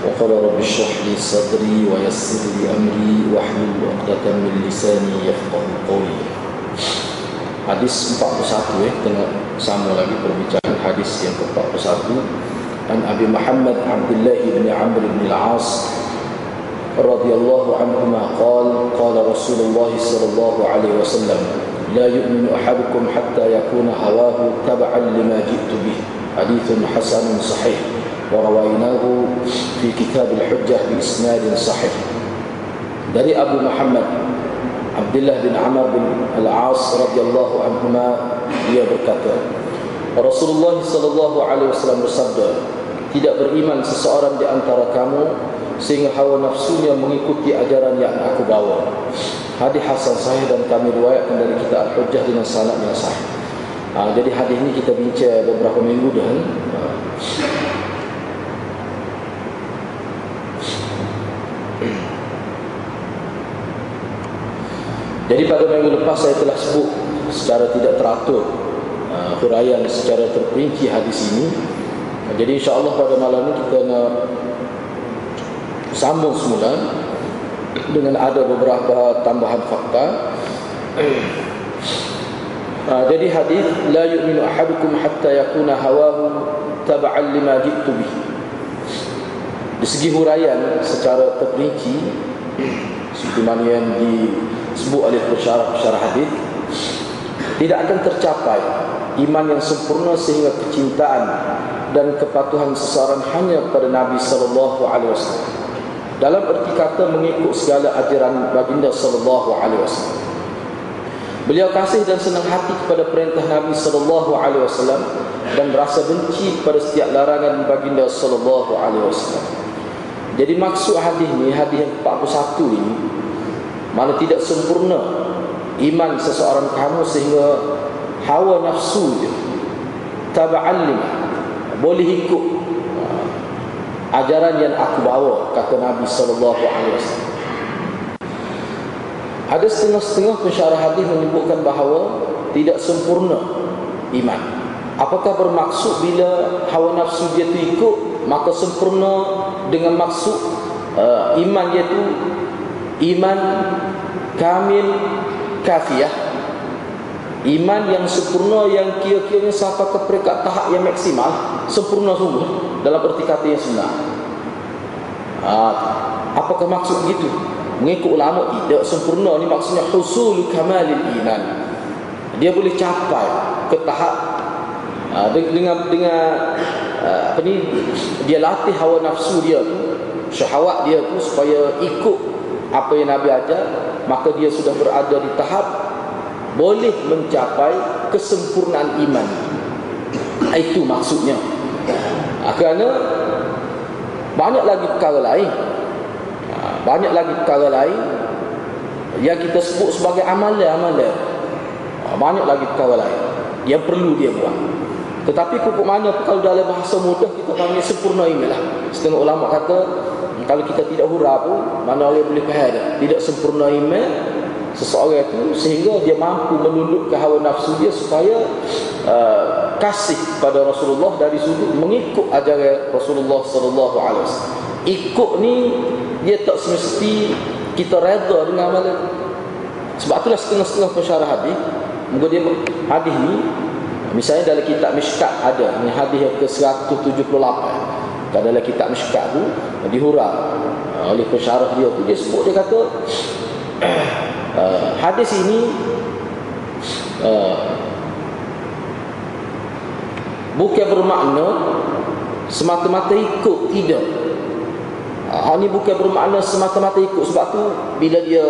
وقال رب اشرح لي صدري ويسر لي أمري واحلل عقدة من لساني يفقه قولي Hadis 41 eh tengah sama lagi perbincangan hadis yang ke-41 An Abi Muhammad Abdullah bin Amr bin Al-As radhiyallahu anhuma qala qala Rasulullah sallallahu alaihi wasallam la yu'minu ahadukum hatta yakuna hawahu tab'an lima ji'tu bih hadithun hasanun sahih ورويناه في كتاب الحجة بإسناد صحيح dari Abu Muhammad Abdullah bin Amr bin Al-As radhiyallahu anhuma dia berkata Rasulullah sallallahu alaihi wasallam bersabda tidak beriman seseorang di antara kamu sehingga hawa nafsunya mengikuti ajaran yang aku bawa hadis hasan sahih dan kami riwayatkan dari kitab Al-Hujjah dengan sanad yang sahih ha, jadi hadis ini kita bincang beberapa minggu dah ha. Jadi pada minggu lepas saya telah sebut secara tidak teratur uh, huraian secara terperinci hadis ini. Jadi insya-Allah pada malam ini kita nak sambung semula dengan ada beberapa tambahan fakta. Uh, jadi hadis la yu'minu ahadukum hatta yakuna hawahu tab'an lima ji'tu bih. Di segi huraian secara terperinci seperti mana yang disebut oleh pensyarah-pensyarah hadis tidak akan tercapai iman yang sempurna sehingga kecintaan dan kepatuhan seseorang hanya kepada Nabi sallallahu alaihi wasallam. Dalam erti kata mengikut segala ajaran baginda sallallahu alaihi wasallam. Beliau kasih dan senang hati kepada perintah Nabi sallallahu alaihi wasallam dan berasa benci kepada setiap larangan baginda sallallahu alaihi wasallam jadi maksud hadis ni hadis yang 41 ini mana tidak sempurna iman seseorang kamu sehingga hawa nafsu dia taba'allim boleh ikut uh, ajaran yang aku bawa kata Nabi sallallahu alaihi wasallam. Ada setengah-setengah pensyarah hadis menyebutkan bahawa tidak sempurna iman. Apakah bermaksud bila hawa nafsu dia tu ikut maka sempurna dengan maksud uh, iman dia tu iman kamil kafiah iman yang sempurna yang kira-kiranya sampai ke peringkat tahap yang maksimal sempurna sungguh dalam erti kata yang sebenar ha, apakah maksud begitu mengikut ulama tidak sempurna ni maksudnya husul kamalil iman. Dia boleh capai ke tahap ha, dengan dengan apa ni dia latih hawa nafsu dia tu syahwat dia tu supaya ikut apa yang Nabi ajar maka dia sudah berada di tahap boleh mencapai kesempurnaan iman. Itu maksudnya. Kerana banyak lagi perkara lain. Banyak lagi perkara lain yang kita sebut sebagai amalan-amalan. Banyak lagi perkara lain yang perlu dia buat tetapi pupuk mana kalau dalam bahasa mudah kita panggil sempurna iman lah setengah ulama kata kalau kita tidak hura pun mana orang boleh faham tidak sempurna iman seseorang itu sehingga dia mampu menundukkan hawa nafsu dia supaya uh, kasih pada Rasulullah dari sudut mengikut ajaran Rasulullah sallallahu alaihi wasallam. Ikut ni dia tak semesti kita redha dengan amalan. Sebab itulah setengah-setengah pensyarah hadis. Muka dia hadis ni misalnya dalam kitab Mishkat ada ni hadis yang ke-178. Kalau dalam kitab Mishkat tu dihura uh, oleh pensyarah dia tu dia sebut dia kata uh, hadis ini uh, bukan bermakna semata-mata ikut tidak. Uh, ini bukan bermakna semata-mata ikut. Sebab tu bila dia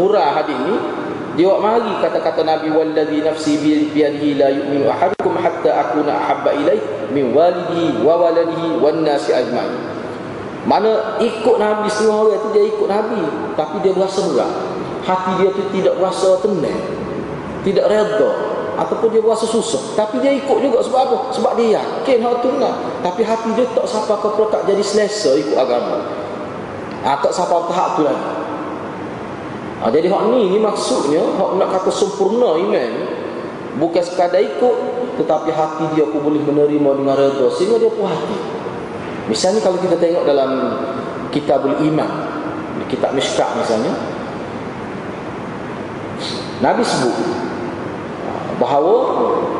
hura hadis ni dia buat mari kata-kata Nabi wallazi nafsi biyadihi la yu'minu ahadukum hatta akuna ahabba ilaih min walidi wa waladihi wan nasi ajma'in. Mana ikut Nabi setengah orang tu dia ikut Nabi Tapi dia berasa berat. Hati dia tu tidak berasa tenang Tidak reda Ataupun dia berasa susah. Tapi dia ikut juga sebab apa? Sebab dia yakin hal tu nak. Tapi hati dia tak sampai ke perekat jadi selesa ikut agama. Ha, Tak sampai tahap tu lagi ha, Jadi hak ni, ni maksudnya Hak nak kata sempurna iman Bukan sekadar ikut Tetapi hati dia pun boleh menerima dengan reda Sehingga dia puas hati. Misalnya kalau kita tengok dalam Kitabul Iman Kitab Mishkak misalnya Nabi sebut bahawa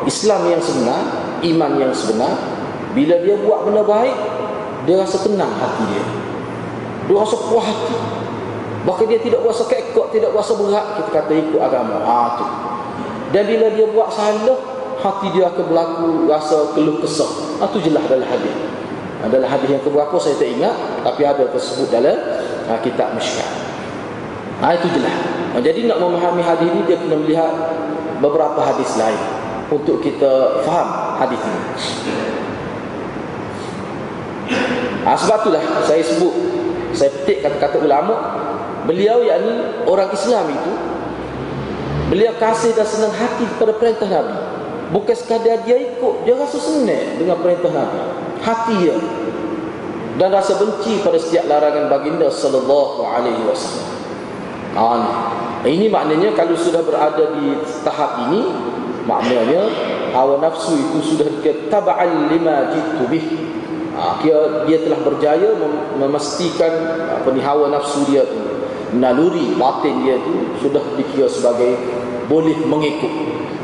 Islam yang sebenar Iman yang sebenar Bila dia buat benda baik Dia rasa tenang hati dia. Dia rasa puas hati Bahkan dia tidak rasa kekok Tidak rasa berat kita kata ikut agama ha, tu. Dan bila dia buat salah Hati dia akan berlaku rasa keluh kesah ha, jelas dalam hadis adalah hadis yang keberapa saya tak ingat tapi ada tersebut dalam uh, kitab Mishkat. Ha, itu jelas. Ha, jadi nak memahami hadis ini dia kena melihat beberapa hadis lain untuk kita faham hadis ini. Ha, sebab itulah saya sebut saya petik kata-kata ulama beliau yakni orang Islam itu beliau kasih dan senang hati kepada perintah Nabi. Bukan sekadar dia ikut dia rasa senang dengan perintah Nabi. Hati dia. Dan rasa benci pada setiap larangan baginda sallallahu alaihi wasallam. Ini maknanya kalau sudah berada di tahap ini maknanya hawa nafsu itu sudah ketaba'al lima jitu bih. Ha, dia, dia telah berjaya mem memastikan apa ni hawa nafsu dia tu naluri batin dia tu sudah dikira sebagai boleh mengikut.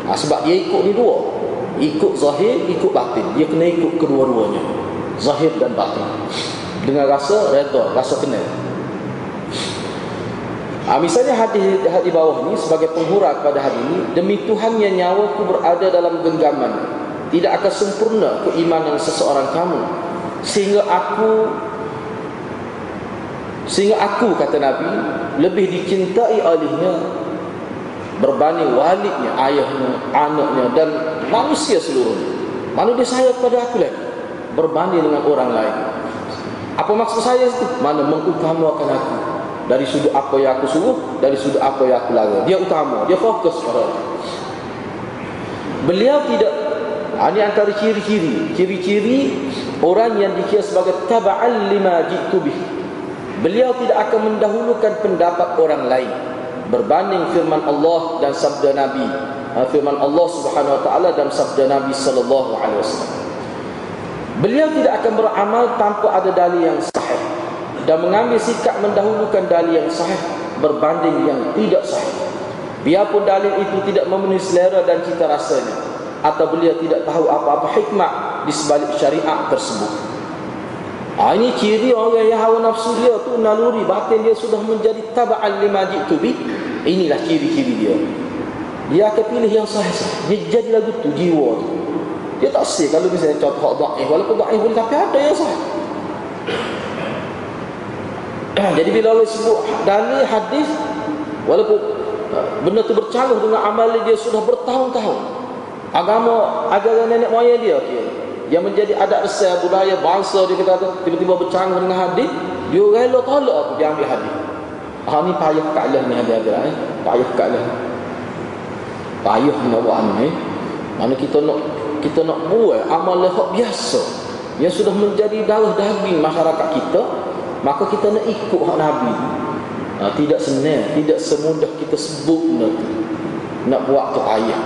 Ha, sebab dia ikut ni dua ikut zahir, ikut batin. Dia kena ikut kedua-duanya. Zahir dan batin. Dengan rasa reda, rasa kenal. Ha, misalnya hadis di bawah ini sebagai penghurah kepada hadis ini, demi Tuhan yang nyawaku berada dalam genggaman, tidak akan sempurna keimanan seseorang kamu sehingga aku sehingga aku kata Nabi lebih dicintai olehnya berbanding walidnya, ayahnya, anaknya dan manusia seluruhnya. Mana dia sayang kepada aku lagi berbanding dengan orang lain. Apa maksud saya itu? Mana mengutamakan aku dari sudut apa yang aku suruh, dari sudut apa yang aku larang. Dia utama, dia fokus pada aku. Beliau tidak ini antara ciri-ciri Ciri-ciri orang yang dikira sebagai Taba'al lima jitu Beliau tidak akan mendahulukan pendapat orang lain berbanding firman Allah dan sabda Nabi ha, firman Allah Subhanahu wa taala dan sabda Nabi sallallahu alaihi wasallam. Beliau tidak akan beramal tanpa ada dalil yang sahih dan mengambil sikap mendahulukan dalil yang sahih berbanding yang tidak sahih. Biarpun dalil itu tidak memenuhi selera dan cita rasanya atau beliau tidak tahu apa-apa hikmah di sebalik syariat tersebut Ha, ini ciri orang yang hawa nafsu dia tu naluri batin dia sudah menjadi taba'an lima jitu bi. Inilah ciri-ciri dia. Dia akan pilih yang sahih. Dia jadi lagu tu jiwa tu. Dia tak sih kalau misalnya contoh dhaif walaupun dhaif boleh tapi ada yang sahih. jadi bila Allah sebut dalil hadis walaupun ha, benda tu bercanggah dengan amal dia sudah bertahun-tahun. Agama agama nenek moyang dia okay yang menjadi adat besar budaya bangsa dia kata tiba-tiba bercanggah dengan hadis dia rela tolak aku dia ambil hadis. Ah ni payah kalah ni hadis ada eh? Payah kalah payah nak ni eh? mana kita nak kita nak buat amal hak biasa yang sudah menjadi darah daging masyarakat kita maka kita nak ikut hak nabi. Ha, tidak senang tidak semudah kita sebut nak, nak buat tu payah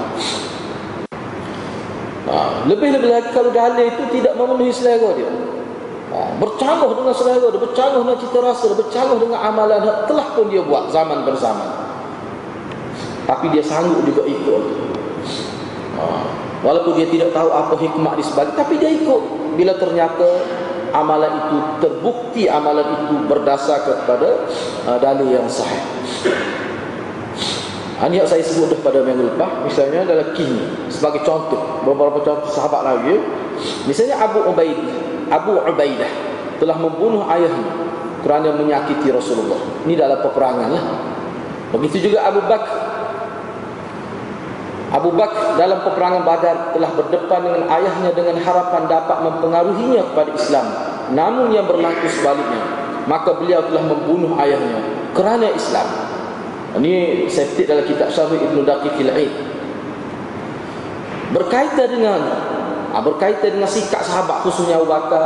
Ha, lebih-lebih lagi kalau dalil itu tidak memenuhi selera dia. Ha, bercanggah dengan selera dia, bercanggah dengan cita rasa dia, bercanggah dengan amalan yang telah pun dia buat zaman berzaman. Tapi dia sanggup juga ikut. Ha, walaupun dia tidak tahu apa hikmah di sebalik, tapi dia ikut. Bila ternyata amalan itu terbukti amalan itu berdasar kepada uh, dalil yang sahih. Ini yang saya sebut pada minggu lepas Misalnya adalah kini Sebagai contoh Beberapa contoh sahabat lagi Misalnya Abu Ubaidah Abu Ubaidah Telah membunuh ayahnya Kerana menyakiti Rasulullah. Ini dalam peperangan lah. Begitu juga Abu Bakar Abu Bakar dalam peperangan badar Telah berdepan dengan ayahnya Dengan harapan dapat mempengaruhinya kepada Islam. Namun yang berlaku sebaliknya maka beliau telah membunuh ayahnya kerana Islam ini saya petik dalam kitab Syarih Ibn Daqiqil Aid berkaitan dengan ha, berkaitan dengan sikap sahabat khususnya Abu Bakar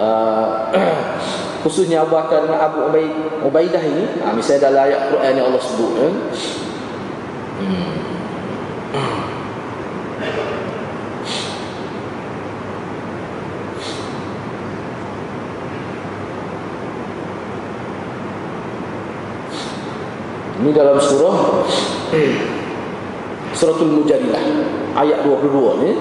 uh, khususnya Abu Bakar dengan Abu Ubaid, Ubaidah ini ha, misalnya dalam ayat Quran yang Allah sebut eh? hmm. Ini dalam surah? Suratul Mujadilah ayat 22 ni.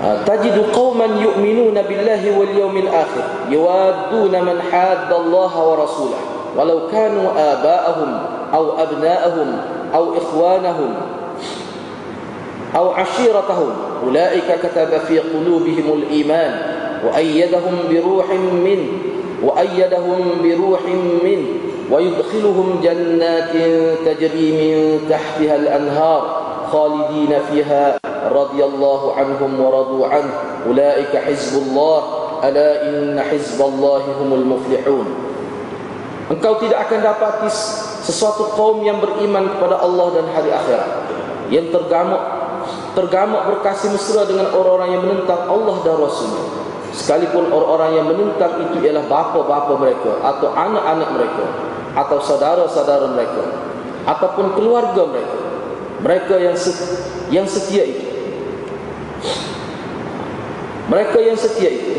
تجد قوما يؤمنون بالله واليوم الآخر يوادون من حاد الله ورسوله ولو كانوا آباءهم أو أبناءهم أو إخوانهم أو عشيرتهم أولئك كتب في قلوبهم الإيمان وأيدهم بروح منه وأيدهم بروح منه ويدخلهم جنات تجري من تحتها الأنهار خالدين فيها رضي الله عنهم ورضوا عنه أولئك حزب الله ألا إن حزب الله هم المفلحون Engkau tidak akan dapati sesuatu kaum yang beriman kepada Allah dan hari akhirat yang tergamuk tergamuk berkasih mesra dengan orang-orang yang menentang Allah dan Rasulnya sekalipun orang-orang yang menentang itu ialah bapa-bapa mereka atau anak-anak mereka atau saudara-saudara mereka ataupun keluarga mereka mereka yang yang setia itu. Mereka yang setia itu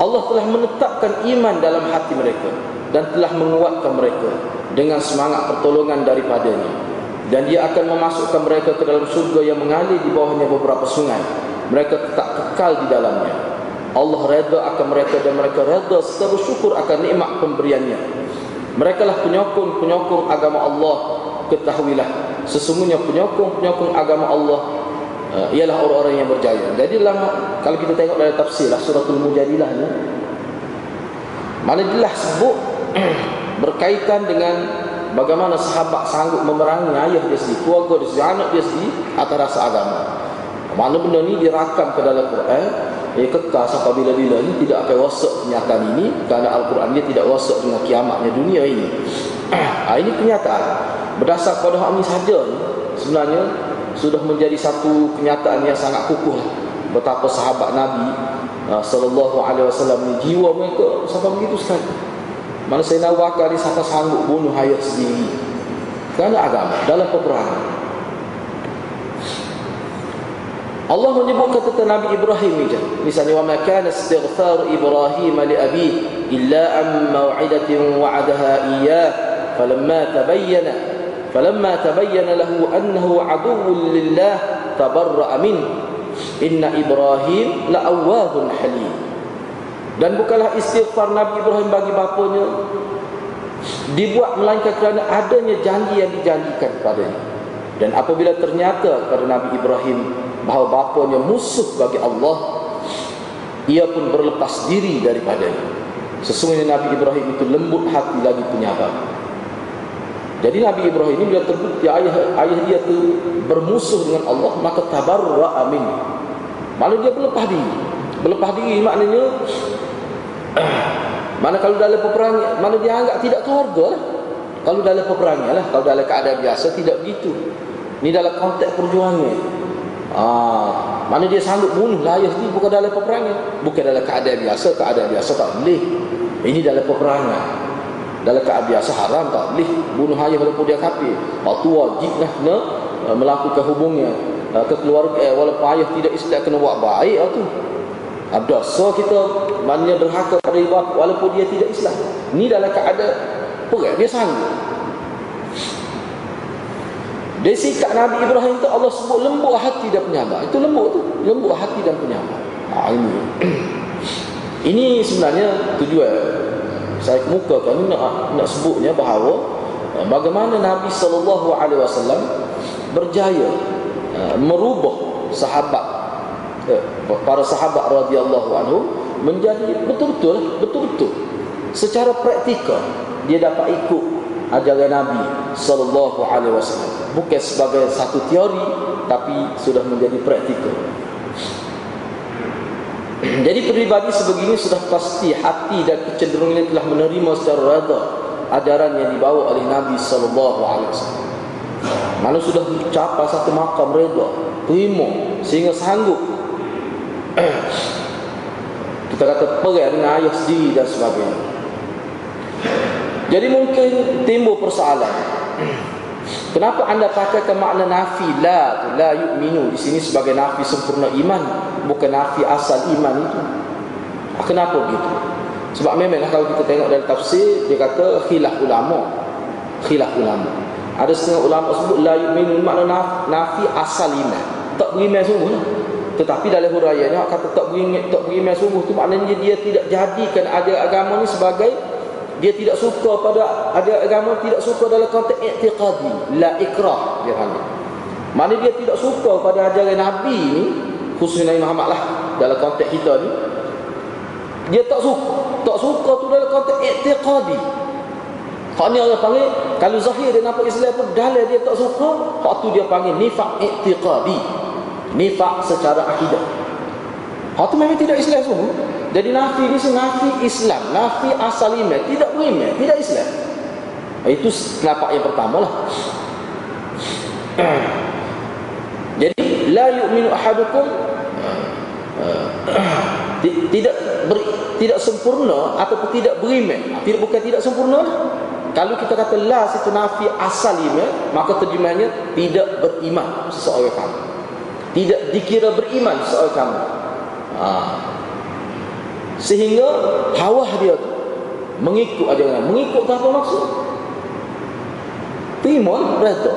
Allah telah menetapkan iman dalam hati mereka dan telah menguatkan mereka dengan semangat pertolongan daripadanya. Dan dia akan memasukkan mereka ke dalam surga yang mengalir di bawahnya beberapa sungai. Mereka tetap kekal di dalamnya Allah redha akan mereka dan mereka redha serta bersyukur akan nikmat pemberiannya. Mereka lah penyokong-penyokong agama Allah ketahuilah. Sesungguhnya penyokong-penyokong agama Allah uh, ialah orang-orang yang berjaya. Jadi dalam kalau kita tengok dalam tafsir lah suratul mujadilah ni mana jelas sebut berkaitan dengan bagaimana sahabat sanggup memerangi ayah dia sendiri keluarga dia sendiri anak dia sendiri atas rasa agama. Mana benda ni dirakam ke dalam Quran ia kekal sampai bila-bila ni tidak akan wasak kenyataan ini. Kerana Al-Quran dia tidak wasak dengan kiamatnya dunia ini. Ha, ini kenyataan berdasar pada hal ini saja ni, sebenarnya sudah menjadi satu kenyataan yang sangat kukuh betapa sahabat Nabi uh, sallallahu alaihi wasallam ni jiwa mereka sampai begitu sekali. Mana saya nak wakar ni sampai sanggup bunuh ayah sendiri. Kerana agama dalam peperangan Allah menyebut kata Nabi Ibrahim ni misalnya wa ma kana istighfar Ibrahim li abi illa am maw'idatin wa'adaha iyyah. Falamma tabayyana falamma tabayyana lahu annahu aduwwun lillah tabarra'a min. Inna Ibrahim la'awwahun halim. Dan bukanlah istighfar Nabi Ibrahim bagi bapanya. Dibuat melainkan kerana adanya janji yang dijanjikan kepadanya. Dan apabila ternyata kepada Nabi Ibrahim bahawa bapanya musuh bagi Allah ia pun berlepas diri daripadanya. Sesungguhnya Nabi Ibrahim itu lembut hati lagi penyabar jadi Nabi Ibrahim ini bila terbukti ayah ayah dia itu bermusuh dengan Allah maka tabarra amin malah dia berlepas diri. Berlepas diri maknanya mana kalau dalam peperangan mana dia anggap tidak keluarga lah. Kalau dalam peperangan lah kalau dalam keadaan biasa tidak begitu. Ini dalam konteks perjuangan Ah, mana dia sanggup bunuh layah ni bukan dalam peperangan, bukan dalam keadaan biasa, keadaan biasa tak boleh. Ini dalam peperangan. Dalam keadaan biasa haram tak boleh bunuh ayah walaupun dia kafir. Waktu wajib lah kena uh, melakukan hubungnya uh, ke keluarga eh, walaupun ayah tidak Islam kena buat baik tu. Ada so kita mana derhaka pada ibu walaupun dia tidak Islam. Ini dalam keadaan perang dia sanggup. Dari sikap Nabi Ibrahim itu Allah sebut lembut hati dan penyabar. Itu lembut tu, lembut hati dan penyabar. Ha, ini. ini sebenarnya tujuan saya kemukakan nak nak sebutnya bahawa eh, bagaimana Nabi wasallam berjaya uh, merubah sahabat uh, para sahabat radhiyallahu anhu menjadi betul-betul betul-betul secara praktikal dia dapat ikut ajaran Nabi sallallahu alaihi wasallam bukan sebagai satu teori tapi sudah menjadi praktikal jadi pribadi sebegini sudah pasti hati dan kecenderungannya telah menerima secara rada ajaran yang dibawa oleh Nabi sallallahu alaihi wasallam. Mana sudah mencapai satu makam reda, terima sehingga sanggup kita kata perang dengan ayah sendiri dan sebagainya. Jadi mungkin timbul persoalan. Kenapa anda pakaikan makna nafi la la yu'minu di sini sebagai nafi sempurna iman bukan nafi asal iman itu? Ah, kenapa begitu? Sebab memanglah kalau kita tengok dalam tafsir dia kata khilaf ulama. Khilaf ulama. Ada setengah ulama sebut la yu'minu makna nafi asal iman. Tak beriman sungguh. Tetapi dalam huraiannya kata tak beriman tak beriman sungguh tu maknanya dia tidak jadikan ada agama ni sebagai dia tidak suka pada ada agama tidak suka dalam konteks i'tiqadi la ikrah dia panggil. Mana dia tidak suka pada ajaran nabi ni khususnya Nabi Muhammad lah dalam konteks kita ni. Dia tak suka tak suka tu dalam konteks i'tiqadi. Hak ni orang panggil kalau zahir dia nampak Islam pun dalam dia tak suka hak tu dia panggil nifaq i'tiqadi. Nifaq secara akidah. Hak tu memang tidak Islam semua jadi nafi ni nafi Islam, nafi asal iman, tidak beriman, tidak Islam. Itu pendapat yang pertama lah. Jadi la yu'minu ahadukum tidak ber, tidak sempurna ataupun tidak beriman. Tidak bukan tidak sempurna. Kalau kita kata la situ nafi asal iman, maka terjemahnya tidak beriman seseorang kamu. Tidak dikira beriman seseorang kamu. Ha. Sehingga hawa dia tu mengikut ajaran. Mengikut apa maksud? Terima rata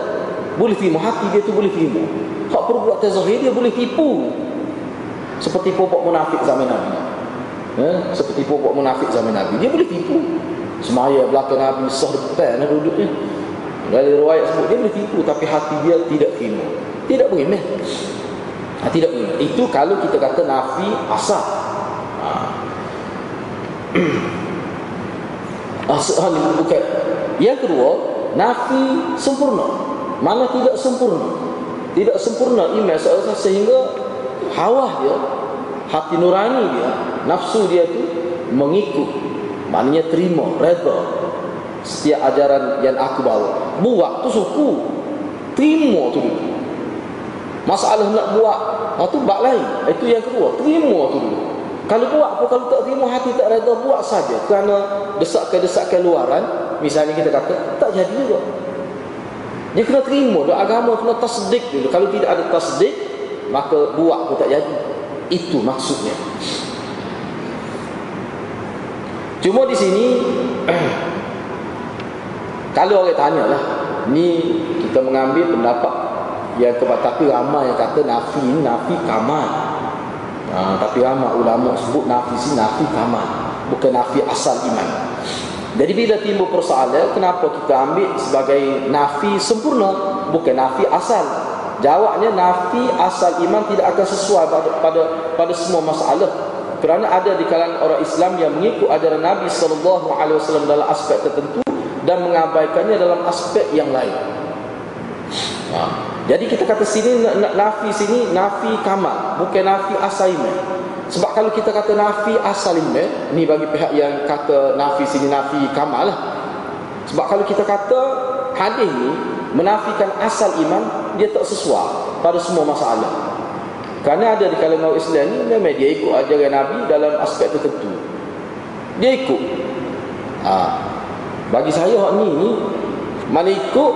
boleh terima hati dia tu boleh terima hak perbuatan zahir dia boleh tipu. Seperti popok munafik zaman Nabi. Ya? seperti popok munafik zaman Nabi. Dia boleh tipu. Semaya belakang Nabi sah depan ada duduknya dari riwayat sebut dia boleh tipu tapi hati dia tidak terima tidak beriman ha, tidak beriman itu kalau kita kata nafi asal. Asal ini bukan. Yang kedua, nafi sempurna. Mana tidak sempurna? Tidak sempurna iman seorang sehingga hawa dia, hati nurani dia, nafsu dia tu mengikut. Maknanya terima, reda setiap ajaran yang aku bawa. Buat tu suku. Terima tu dulu. Masalah nak buat, itu bak lain. Itu yang kedua. Terima tu dulu. Kalau buat apa kalau tak terima hati tak reda buat saja kerana desakan-desakan luaran misalnya kita kata tak jadi juga. Dia kena terima doa agama kena tasdik dulu. Kalau tidak ada tasdik maka buat pun tak jadi. Itu maksudnya. Cuma di sini kalau orang tanya lah ni kita mengambil pendapat yang kepada tapi ramai yang kata nafi nafi kamal ha, Tapi ramai ulama sebut nafi si nafi kamal Bukan nafi asal iman Jadi bila timbul persoalan Kenapa kita ambil sebagai nafi sempurna Bukan nafi asal Jawabnya nafi asal iman tidak akan sesuai pada pada, pada semua masalah kerana ada di kalangan orang Islam yang mengikut ajaran Nabi SAW dalam aspek tertentu dan mengabaikannya dalam aspek yang lain. Ha. Jadi kita kata sini nafi sini nafi kamal, bukan nafi asalime. Sebab kalau kita kata nafi asalime, ni bagi pihak yang kata nafi sini nafi kamal lah. Sebab kalau kita kata hadis ni menafikan asal iman, dia tak sesuai pada semua masalah. Kerana ada di kalangan Islam ni memang dia ikut ajaran Nabi dalam aspek tertentu. Dia ikut. Ha. Bagi saya hak ni ni mana ikut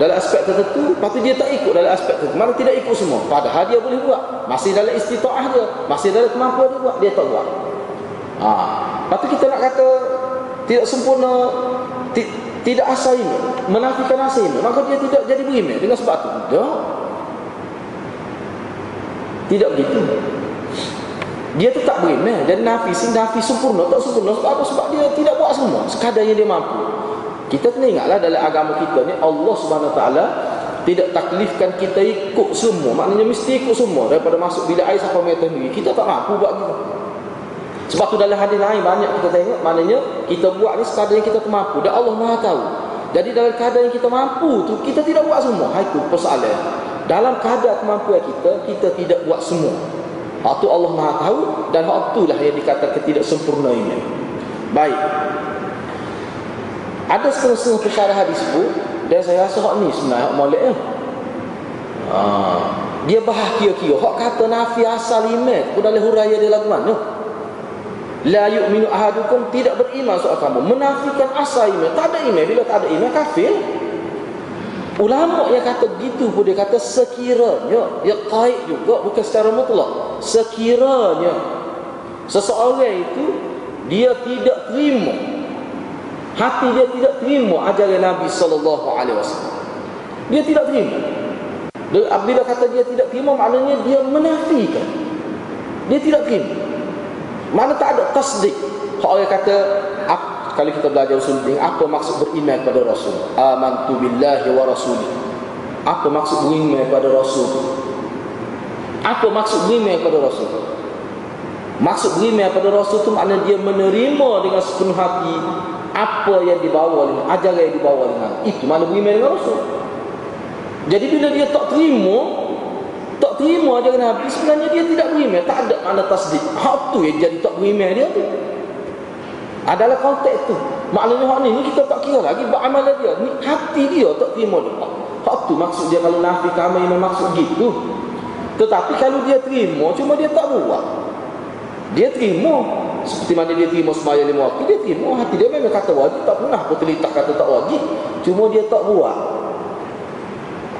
dalam aspek tertentu lepas tu dia tak ikut dalam aspek tertentu. Mana tidak ikut semua? Padahal dia boleh buat. Masih dalam istita'ah dia. Masih dalam kemampuan dia buat. Dia tak buat. Ha. lepas tu kita nak kata tidak sempurna tidak asal ini menafikan asal ini. Maka dia tidak jadi beriman. Dengan sebab tu dia tidak begitu. Dia tu tak beriman. Jadi nafi sih nafi sempurna tak sempurna. Sebab apa? Sebab dia tidak buat semua. Sekadar yang dia mampu kita kena ingatlah dalam agama kita ni Allah Subhanahu taala tidak taklifkan kita ikut semua. Maknanya mesti ikut semua daripada masuk bila air sampai meter ni. Kita tak mampu buat gitu. Sebab tu dalam hadis lain banyak kita tengok maknanya kita buat ni sekadar yang kita mampu dan Allah Maha tahu. Jadi dalam keadaan yang kita mampu tu kita tidak buat semua. Ha itu persoalan. Dalam keadaan kemampuan kita kita tidak buat semua. Hak tu Allah Maha tahu dan hak itulah yang dikatakan tidak sempurna ini. Baik. Ada setengah-setengah perkara hadis bu dan saya rasa hak ni sebenarnya hak molek ya. Ha, dia bahas kira-kira hak kata nafi asal iman pun dalam huraya dia lagu mana? La yu'minu ahadukum tidak beriman soal kamu menafikan asal iman. Tak ada iman bila tak ada iman kafir. Ulama yang kata gitu pun dia kata sekiranya ya qaid juga bukan secara mutlak. Sekiranya seseorang itu dia tidak terima hati dia tidak terima ajaran Nabi sallallahu alaihi wasallam. Dia tidak terima. Dan bila kata dia tidak terima maknanya dia menafikan. Dia tidak terima. Mana tak ada tasdik. Kalau orang kata kalau kita belajar usul din apa maksud beriman kepada Rasul? Amantu billahi wa rasuli. Apa maksud beriman kepada Rasul? Apa maksud beriman kepada Rasul? Maksud beriman kepada Rasul itu maknanya dia menerima dengan sepenuh hati apa yang dibawa dengan ajaran yang dibawa dengan. Itu mana beriman dengan Rasul. Jadi bila dia tak terima tak terima ajaran Nabi sebenarnya dia tidak beriman tak ada mana tasdik. Hak tu yang jadi tak beriman dia tu. Adalah konteks tu. Maknanya hak ni, ni kita tak kira lagi beramalan dia. Ni hati dia tak terima dia. Hak tu maksud dia kalau Nabi kami memang maksud gitu. Tetapi kalau dia terima cuma dia tak buat dia terima. Seperti mana dia terima sembahyang lima waktu dia terima hati dia. Memang kata wajib tak pernah pun terlitak kata tak wajib. Cuma dia tak buat.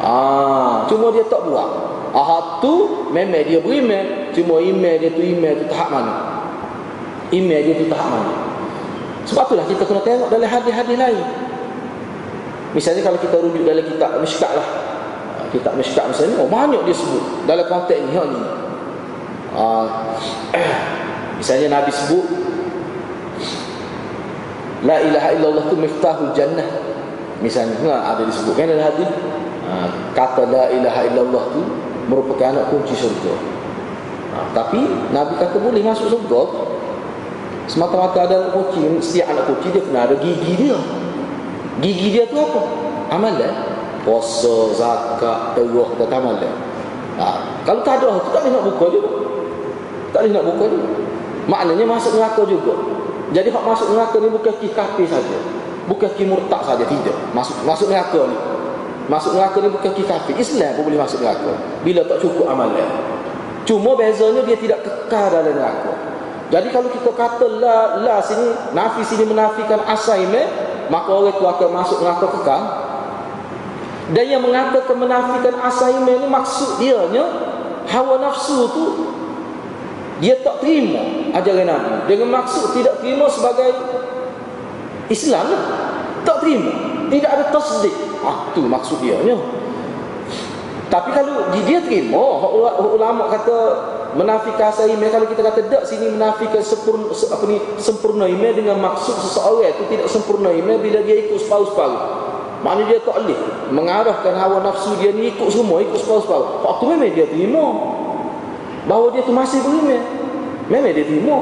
Ah cuma dia tak buat. Ah tu memang dia beriman cuma iman dia tu iman tu tahap mana? Iman dia tu tahap mana? Sebab itulah kita kena tengok dalam hadis-hadis lain. Misalnya kalau kita rujuk dalam kitab Mishkat lah. Kitab Mishkat misalnya oh, banyak dia sebut dalam konteks ni ni. Ah Misalnya Nabi sebut La ilaha illallah tu miftahul jannah. Misalnya ha, ada disebutkan dalam hadis. Ha, Kata la ilaha illallah tu Merupakan anak kunci surga ha, Tapi Nabi kata boleh masuk surga Semata-mata ada anak kunci Setiap anak kunci dia kena ada gigi dia. Gigi dia tu apa? Amalan. Puasa, zakat, teruah, kata amalan. Ha, Kalau tak ada tu tak boleh nak buka juga Tak boleh nak buka juga Maknanya masuk neraka juga. Jadi hak masuk neraka ni bukan ki kafir saja. Bukan ki murtad saja tidak. Masuk masuk neraka ni. Masuk neraka ni bukan ki kafir. Islam pun boleh masuk neraka bila tak cukup amalan. Cuma bezanya dia tidak kekal dalam neraka. Jadi kalau kita kata la la sini nafi sini menafikan asaime maka orang itu akan masuk neraka kekal. Dan yang mengatakan menafikan asaime ni maksud dia nya hawa nafsu tu dia tak terima ajaran Nabi. Dengan maksud tidak terima sebagai Islam tak terima. Tidak ada tasdik. Ah tu maksud dia nya tapi kalau dia terima ulama kata menafikan saya kalau kita kata tak sini menafikan sempurna apa ni sempurna iman dengan maksud seseorang itu tidak sempurna iman bila dia ikut separuh-separuh. Mana dia tak boleh mengarahkan hawa nafsu dia ni ikut semua ikut separuh-separuh. Waktu memang dia terima bahawa dia tu masih beriman memang dia terima.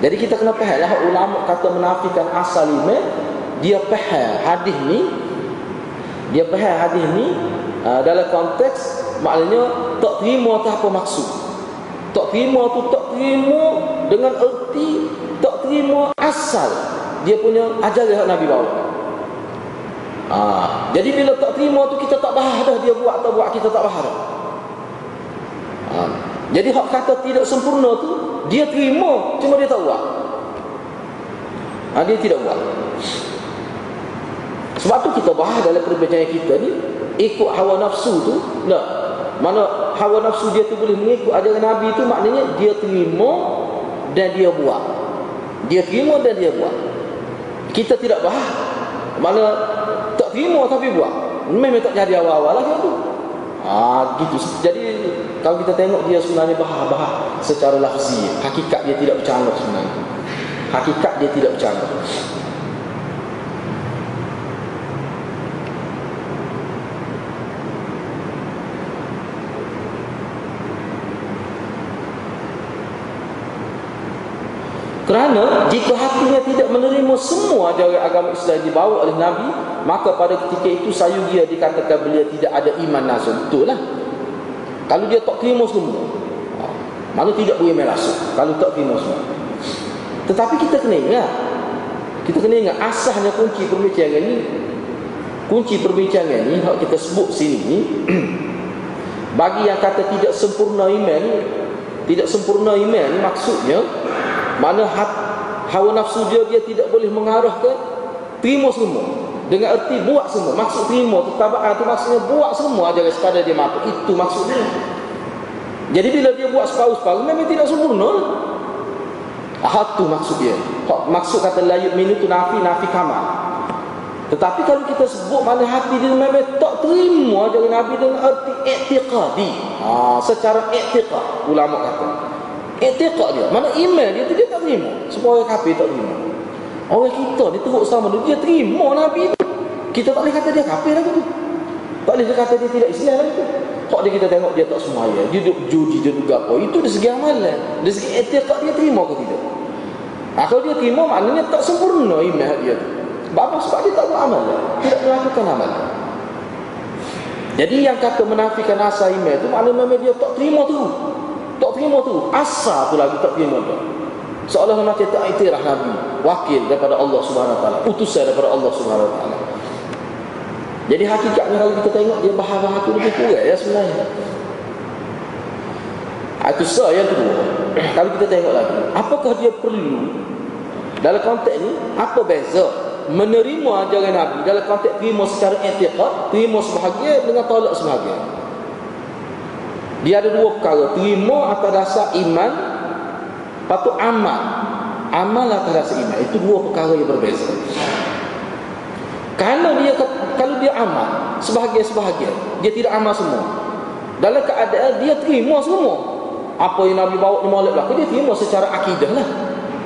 Jadi kita kena faham lah ulama kata menafikan asal iman dia faham hadis ni. Dia faham hadis ni uh, dalam konteks maknanya tak terima tak apa maksud. Tak terima tu tak terima dengan erti tak terima asal. Dia punya ajaran Nabi bawa. Ha, jadi bila tak terima tu kita tak bahas dah dia buat atau buat kita tak bahas dah jadi hak kata tidak sempurna tu dia terima cuma dia tak buat. Ha, dia tidak buat. Sebab tu kita bahas dalam perbincangan kita ni ikut hawa nafsu tu nah mana hawa nafsu dia tu boleh mengikut ajaran Nabi tu maknanya dia terima dan dia buat. Dia terima dan dia buat. Kita tidak bahas mana tak terima tapi buat. Memang tak jadi awal-awal lagi tu. Ah gitu. Jadi kalau kita tengok dia sebenarnya bahah-bahah secara lafzi, hakikat dia tidak bercanggah sebenarnya. Hakikat dia tidak bercanggah. Kerana jika hatinya tidak menerima semua ajaran agama Islam yang dibawa oleh Nabi, maka pada ketika itu sayu dia dikatakan beliau tidak ada iman nazar. Betul lah. Kalau dia tak terima semua, ha, mana tidak boleh merasa kalau tak terima semua. Tetapi kita kena ingat, kita kena ingat asasnya kunci perbincangan ini, kunci perbincangan ini, yang kita sebut sini ni, bagi yang kata tidak sempurna iman, tidak sempurna iman maksudnya mana hat, hawa nafsu dia dia tidak boleh mengarah ke terima semua dengan erti buat semua maksud terima tu tabaan tu maksudnya buat semua aja sekadar dia mampu itu maksudnya jadi bila dia buat separuh-separuh memang tidak sempurna ah tu maksud dia maksud kata layut minu tu nafi nafi kamal tetapi kalau kita sebut mana hati dia memang tak terima ajaran Nabi dengan erti i'tiqadi ha, secara i'tiqad ulama kata Etiqat dia. Mana iman dia tu dia tak terima. Semua orang kafir tak terima. Orang kita ni teruk sama dia, dia terima Nabi tu. Kita tak boleh kata dia kafir lagi tu. Tak boleh kata dia tidak Islam lagi tu. Kok dia kita tengok dia tak semaya. Dia duduk judi, dia duduk apa. Itu dari segi amalan. Dari segi etiqat dia terima ke tidak? Ha, kalau dia terima maknanya tak sempurna iman dia tu. Sebab Sebab dia tak buat amalan. Tidak melakukan amalan. Jadi yang kata menafikan asa iman tu maknanya dia tak terima tu. Tak terima tu Asal tu lagi tak terima tu Seolah macam tak itirah Nabi Wakil daripada Allah subhanahu wa ta'ala Utusan daripada Allah subhanahu wa ta'ala Jadi hakikatnya kalau kita tengok Dia bahagia tu lebih kurang ya sebenarnya. Itu sah yang kedua. Kalau kita tengok lagi Apakah dia perlu Dalam konteks ni Apa beza Menerima ajaran Nabi Dalam konteks terima secara etiqat Terima sebahagian dengan tolak sebahagian? Dia ada dua perkara Terima atas dasar iman Patut amal. Amal atas dasar iman Itu dua perkara yang berbeza. Kalau dia kalau dia amal Sebahagian-sebahagian Dia tidak amal semua Dalam keadaan dia terima semua Apa yang Nabi bawa di malam belakang Dia terima secara akidah lah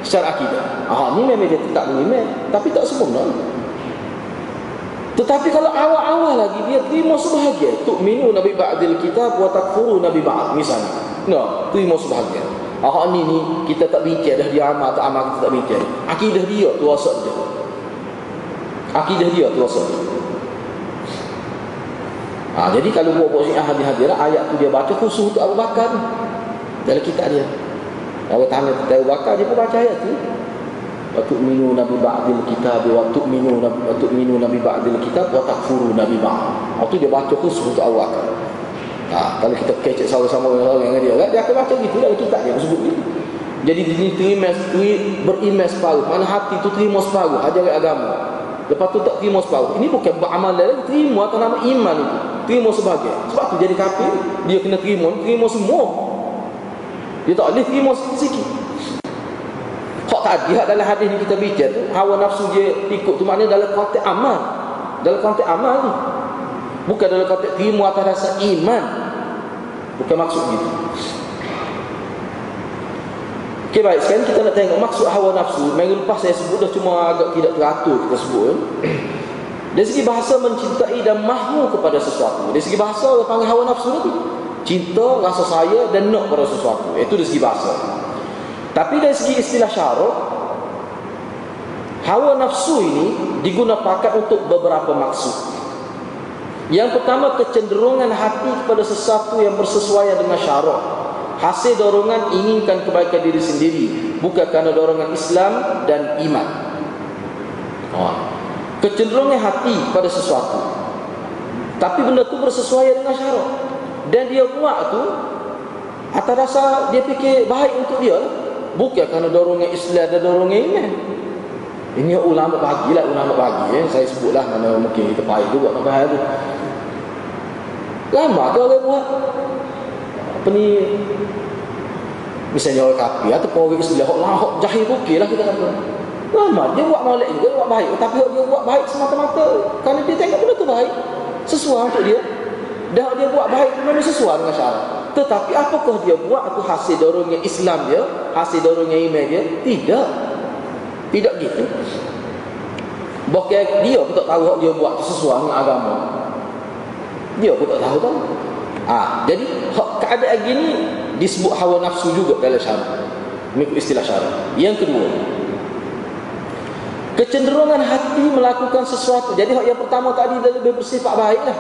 Secara akidah Ah, Ini memang dia tak terima Tapi tak sempurna tetapi kalau awal-awal lagi dia terima sebahagian tu minu nabi ba'dil kitab wa takfuru nabi ba'd misalnya. No, terima sebahagian. Ah ni ni kita tak bincang dah dia amal tak amal kita tak bincang. Akidah dia tu asal dia. Akidah dia tu asal dia. Ha, jadi kalau buat buat syiah hadir-hadir ayat tu dia baca khusus untuk Abu Bakar dalam kitab dia. Orang tanya tentang Abu Bakar dia pun baca ayat tu wa tu'minu nabi ba'dil kitab wa tu'minu nabi wa tu'minu nabi ba'dil kitab wa takfuru nabi ba'd. Waktu dia baca khusus untuk awak. Ha, kalau kita kecek sama-sama dengan orang dengan dia, dia akan baca gitu dalam kitab yang sebut ni. Jadi dia terima beriman separuh. Mana hati tu terima separuh ajaran agama. Lepas tu tak terima separuh. Ini bukan beramal lagi, terima atas nama iman itu. Terima sebagai. Sebab tu jadi kafir, dia kena terima, terima semua. Dia tak boleh terima sikit-sikit. Hak tadi dalam hadis ni kita bincang tu hawa nafsu dia ikut tu maknanya dalam konteks amal. Dalam konteks amal ni. Bukan dalam konteks terima atas rasa iman. Bukan maksud gitu. Okey baik, sekarang kita nak tengok maksud hawa nafsu. Minggu lepas saya sebut dah cuma agak tidak teratur kita sebut. Dari segi bahasa mencintai dan mahu kepada sesuatu. Dari segi bahasa orang panggil hawa nafsu tu. Cinta, rasa saya dan nak pada sesuatu. Itu dari segi bahasa. Tapi dari segi istilah syarah Hawa nafsu ini digunakan untuk beberapa maksud Yang pertama kecenderungan hati kepada sesuatu yang bersesuaian dengan syarah Hasil dorongan inginkan kebaikan diri sendiri Bukan kerana dorongan Islam dan iman oh. Kecenderungan hati pada sesuatu Tapi benda itu bersesuaian dengan syarah Dan dia buat tu Atas rasa dia fikir baik untuk dia Bukan kerana dorongan Islam dan dorongan iman. Ini ulama bagilah ulama bagi eh. Saya sebutlah mana mungkin kita payah juga nak bahas tu. Lama tu orang buat apa ni misalnya orang kafir atau orang Islam hok lah jahil okey lah kita kata. Lama dia buat molek juga dia buat baik tapi dia buat baik semata-mata kerana dia tengok benda tu baik sesuai untuk dia. Dah dia buat baik memang sesuai dengan syarat. Tetapi apakah dia buat itu hasil dorongnya Islam dia, hasil dorongnya iman dia? Tidak. Tidak gitu. Bahkan dia pun tak tahu dia buat sesuai dengan agama. Dia pun tak tahu tahu. Ah, jadi keadaan gini disebut hawa nafsu juga dalam syarat. mengikut istilah syarak yang kedua kecenderungan hati melakukan sesuatu. Jadi yang pertama tadi dia lebih bersifat baiklah.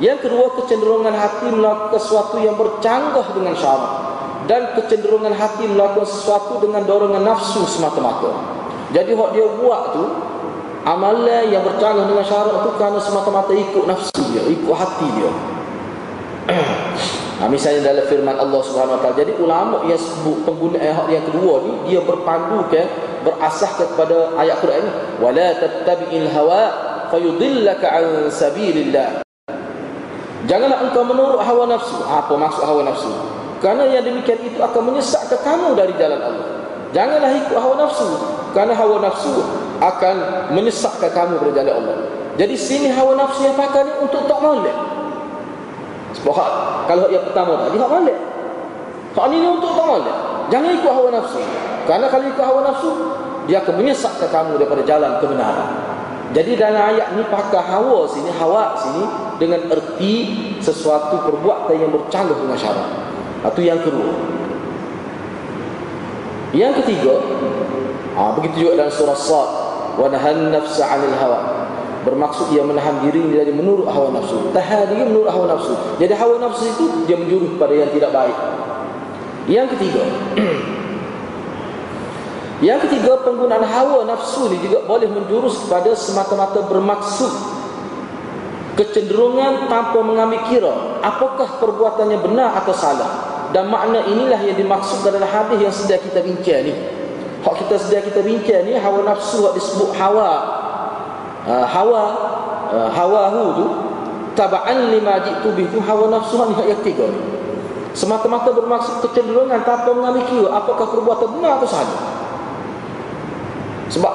Yang kedua kecenderungan hati melakukan sesuatu yang bercanggah dengan syarak dan kecenderungan hati melakukan sesuatu dengan dorongan nafsu semata-mata. Jadi hak dia buat tu amalan yang bercanggah dengan syarak tu kerana semata-mata ikut nafsu dia ikut hati dia Ha, misalnya dalam firman Allah Subhanahu Wa Taala. Jadi ulama yang sebut penggunaan ayat yang kedua ni dia berpandu ke berasas kepada ayat Quran ni. Wala tattabi'il hawa fayudillaka an sabilillah. Janganlah engkau menurut hawa nafsu. Ha, apa maksud hawa nafsu? Kerana yang demikian itu akan menyesatkan kamu dari jalan Allah. Janganlah ikut hawa nafsu. Kerana hawa nafsu akan menyesatkan kamu dari jalan Allah. Jadi sini hawa nafsu yang pakai ni untuk tak molek. Hak, kalau yang pertama tadi hak malik. Hak ni untuk tak malik. Jangan ikut hawa nafsu. Kerana kalau ikut hawa nafsu, dia akan menyesatkan kamu daripada jalan kebenaran. Jadi dalam ayat ni pakai hawa sini, hawa sini dengan erti sesuatu perbuatan yang bercanggah dengan syarat. Itu yang kedua. Yang ketiga, ha, begitu juga dalam surah Sad, wa nahan nafsa 'anil hawa bermaksud ia menahan diri dari menurut hawa nafsu. Tahan diri menurut hawa nafsu. Jadi hawa nafsu itu dia menjurus pada yang tidak baik. Yang ketiga. Yang ketiga penggunaan hawa nafsu ini juga boleh menjurus kepada semata-mata bermaksud kecenderungan tanpa mengambil kira apakah perbuatannya benar atau salah. Dan makna inilah yang dimaksud dalam hadis yang sedang kita bincang ni. Hak kita sedang kita bincang ni hawa nafsu hak disebut hawa uh, hawa uh, hawahu tu taba'an lima jitu bihi hawa nafsu ayat tiga semata-mata bermaksud kecenderungan tanpa mengambil kira apakah perbuatan benar atau salah sebab